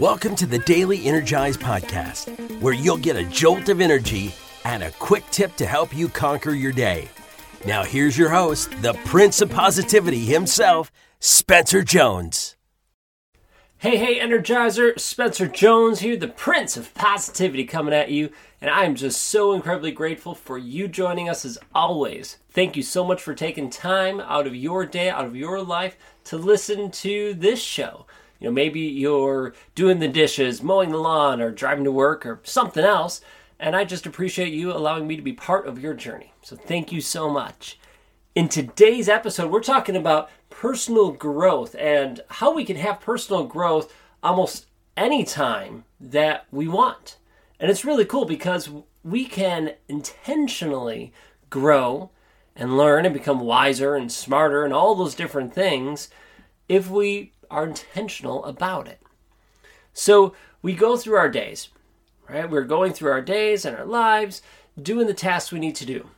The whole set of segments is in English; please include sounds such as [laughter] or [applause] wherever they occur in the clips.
Welcome to the Daily Energize Podcast, where you'll get a jolt of energy and a quick tip to help you conquer your day. Now, here's your host, the Prince of Positivity himself, Spencer Jones. Hey, hey, Energizer, Spencer Jones here, the Prince of Positivity coming at you, and I am just so incredibly grateful for you joining us as always. Thank you so much for taking time out of your day, out of your life, to listen to this show. You know, maybe you're doing the dishes, mowing the lawn, or driving to work, or something else, and I just appreciate you allowing me to be part of your journey. So thank you so much. In today's episode, we're talking about personal growth and how we can have personal growth almost any time that we want. And it's really cool because we can intentionally grow and learn and become wiser and smarter and all those different things if we are intentional about it. So we go through our days, right? We're going through our days and our lives, doing the tasks we need to do.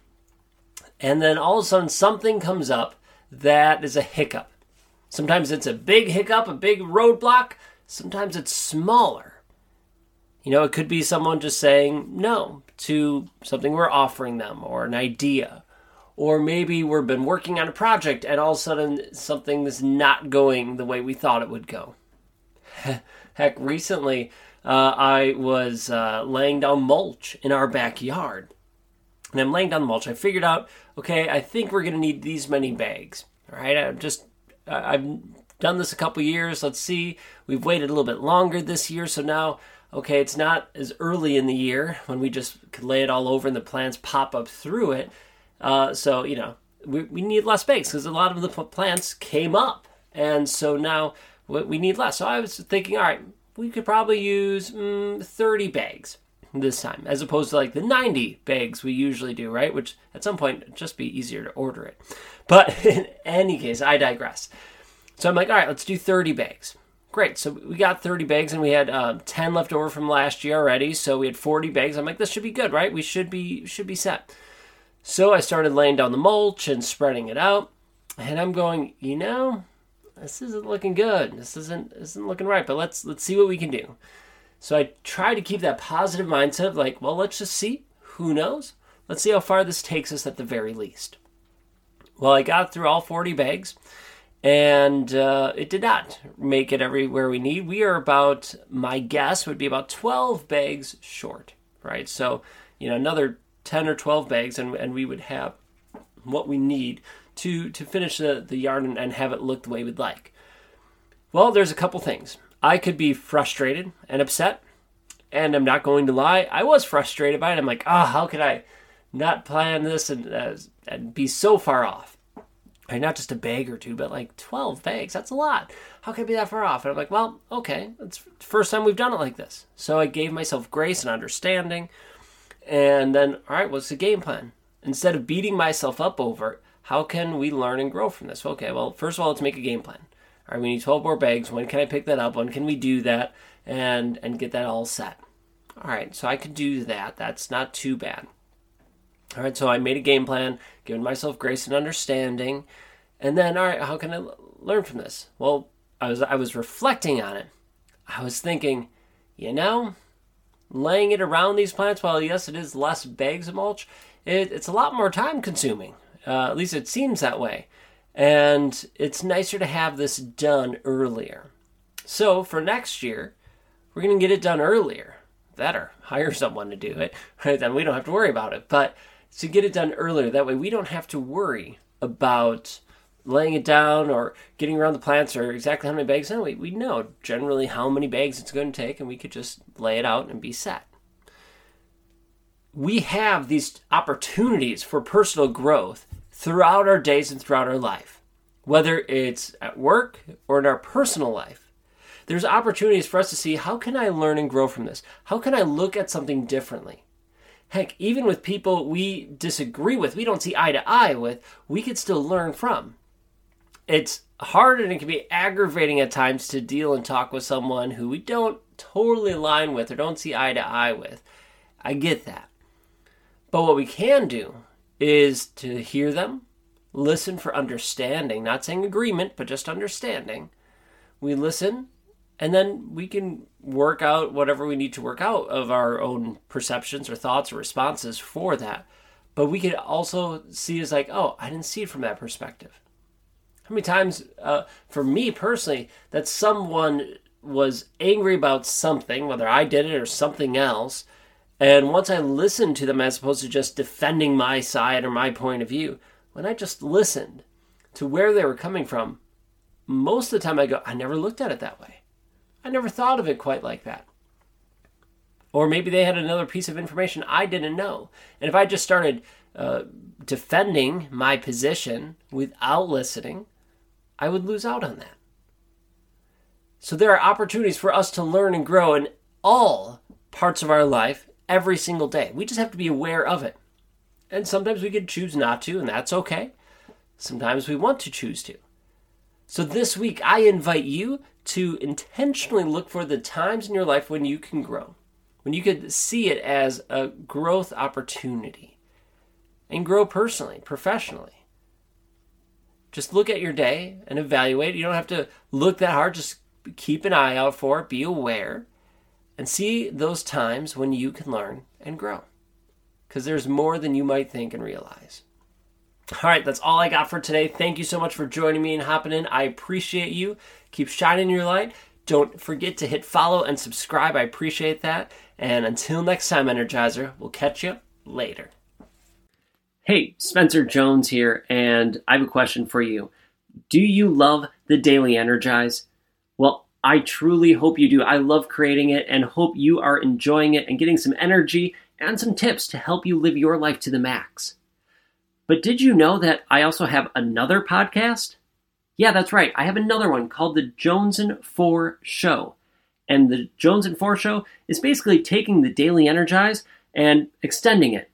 And then all of a sudden, something comes up that is a hiccup. Sometimes it's a big hiccup, a big roadblock. Sometimes it's smaller. You know, it could be someone just saying no to something we're offering them or an idea. Or maybe we've been working on a project and all of a sudden something is not going the way we thought it would go. [laughs] Heck, recently uh, I was uh, laying down mulch in our backyard. And I'm laying down the mulch. I figured out, okay, I think we're going to need these many bags. All right, I'm just, I've done this a couple years. Let's see. We've waited a little bit longer this year. So now, okay, it's not as early in the year when we just could lay it all over and the plants pop up through it. Uh, so, you know, we, we need less bags because a lot of the plants came up. And so now we need less. So I was thinking, all right, we could probably use mm, 30 bags this time, as opposed to like the 90 bags we usually do, right? Which at some point just be easier to order it. But [laughs] in any case, I digress. So I'm like, all right, let's do 30 bags. Great. So we got 30 bags and we had uh, 10 left over from last year already. So we had 40 bags. I'm like, this should be good, right? We should be should be set. So I started laying down the mulch and spreading it out. And I'm going, you know, this isn't looking good. This isn't isn't looking right. But let's let's see what we can do. So I try to keep that positive mindset of like, well, let's just see. Who knows? Let's see how far this takes us at the very least. Well, I got through all 40 bags, and uh, it did not make it everywhere we need. We are about, my guess would be about 12 bags short, right? So, you know, another 10 or 12 bags, and, and we would have what we need to to finish the, the yard and, and have it look the way we'd like. Well, there's a couple things. I could be frustrated and upset, and I'm not going to lie. I was frustrated by it. I'm like, ah, oh, how could I not plan this and uh, and be so far off? Right, not just a bag or two, but like 12 bags. That's a lot. How can I be that far off? And I'm like, well, okay, it's the first time we've done it like this. So I gave myself grace and understanding. And then, all right, what's the game plan? Instead of beating myself up over it, how can we learn and grow from this? Okay, well, first of all, let's make a game plan. All right, we need 12 more bags. When can I pick that up? When can we do that and and get that all set? All right, so I could do that. That's not too bad. All right, so I made a game plan, giving myself grace and understanding, and then all right, how can I learn from this? Well, I was I was reflecting on it. I was thinking, you know, laying it around these plants. While yes, it is less bags of mulch. It, it's a lot more time consuming. Uh, at least it seems that way. And it's nicer to have this done earlier. So for next year, we're going to get it done earlier. Better hire someone to do it, [laughs] right? Then we don't have to worry about it. But to get it done earlier, that way we don't have to worry about laying it down or getting around the plants or exactly how many bags. No, we, we know generally how many bags it's going to take, and we could just lay it out and be set. We have these opportunities for personal growth throughout our days and throughout our life, whether it's at work or in our personal life. There's opportunities for us to see how can I learn and grow from this? How can I look at something differently? Heck, even with people we disagree with, we don't see eye to eye with, we could still learn from. It's hard and it can be aggravating at times to deal and talk with someone who we don't totally align with or don't see eye to eye with. I get that. But what we can do is to hear them, listen for understanding, not saying agreement, but just understanding. We listen And then we can work out whatever we need to work out of our own perceptions or thoughts or responses for that. But we could also see as like, oh, I didn't see it from that perspective. How many times, uh, for me personally, that someone was angry about something, whether I did it or something else, and once I listened to them as opposed to just defending my side or my point of view, when I just listened to where they were coming from, most of the time I go, I never looked at it that way. I never thought of it quite like that. Or maybe they had another piece of information I didn't know. And if I just started uh, defending my position without listening, I would lose out on that. So there are opportunities for us to learn and grow in all parts of our life every single day. We just have to be aware of it. And sometimes we could choose not to, and that's okay. Sometimes we want to choose to. So this week, I invite you to intentionally look for the times in your life when you can grow, when you could see it as a growth opportunity and grow personally, professionally. Just look at your day and evaluate. You don't have to look that hard, just keep an eye out for it, be aware, and see those times when you can learn and grow. Because there's more than you might think and realize. All right, that's all I got for today. Thank you so much for joining me and hopping in. I appreciate you. Keep shining your light. Don't forget to hit follow and subscribe. I appreciate that. And until next time, Energizer, we'll catch you later. Hey, Spencer Jones here, and I have a question for you. Do you love the Daily Energize? Well, I truly hope you do. I love creating it and hope you are enjoying it and getting some energy and some tips to help you live your life to the max. But did you know that I also have another podcast? Yeah, that's right. I have another one called The Jones and 4 Show. And The Jones and 4 Show is basically taking the Daily Energize and extending it.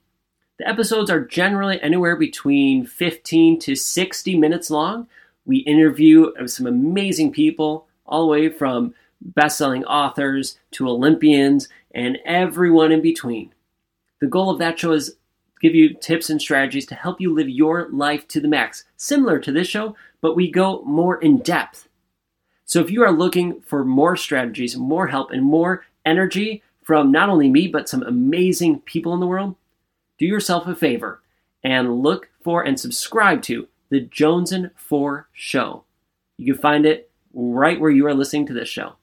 The episodes are generally anywhere between 15 to 60 minutes long. We interview some amazing people, all the way from best selling authors to Olympians and everyone in between. The goal of that show is give you tips and strategies to help you live your life to the max, similar to this show, but we go more in depth. So if you are looking for more strategies, more help, and more energy from not only me, but some amazing people in the world, do yourself a favor and look for and subscribe to the Jones and 4 Show. You can find it right where you are listening to this show.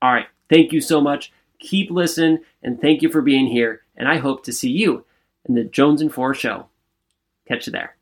All right, thank you so much. Keep listening, and thank you for being here. And I hope to see you in the Jones and 4 Show. Catch you there.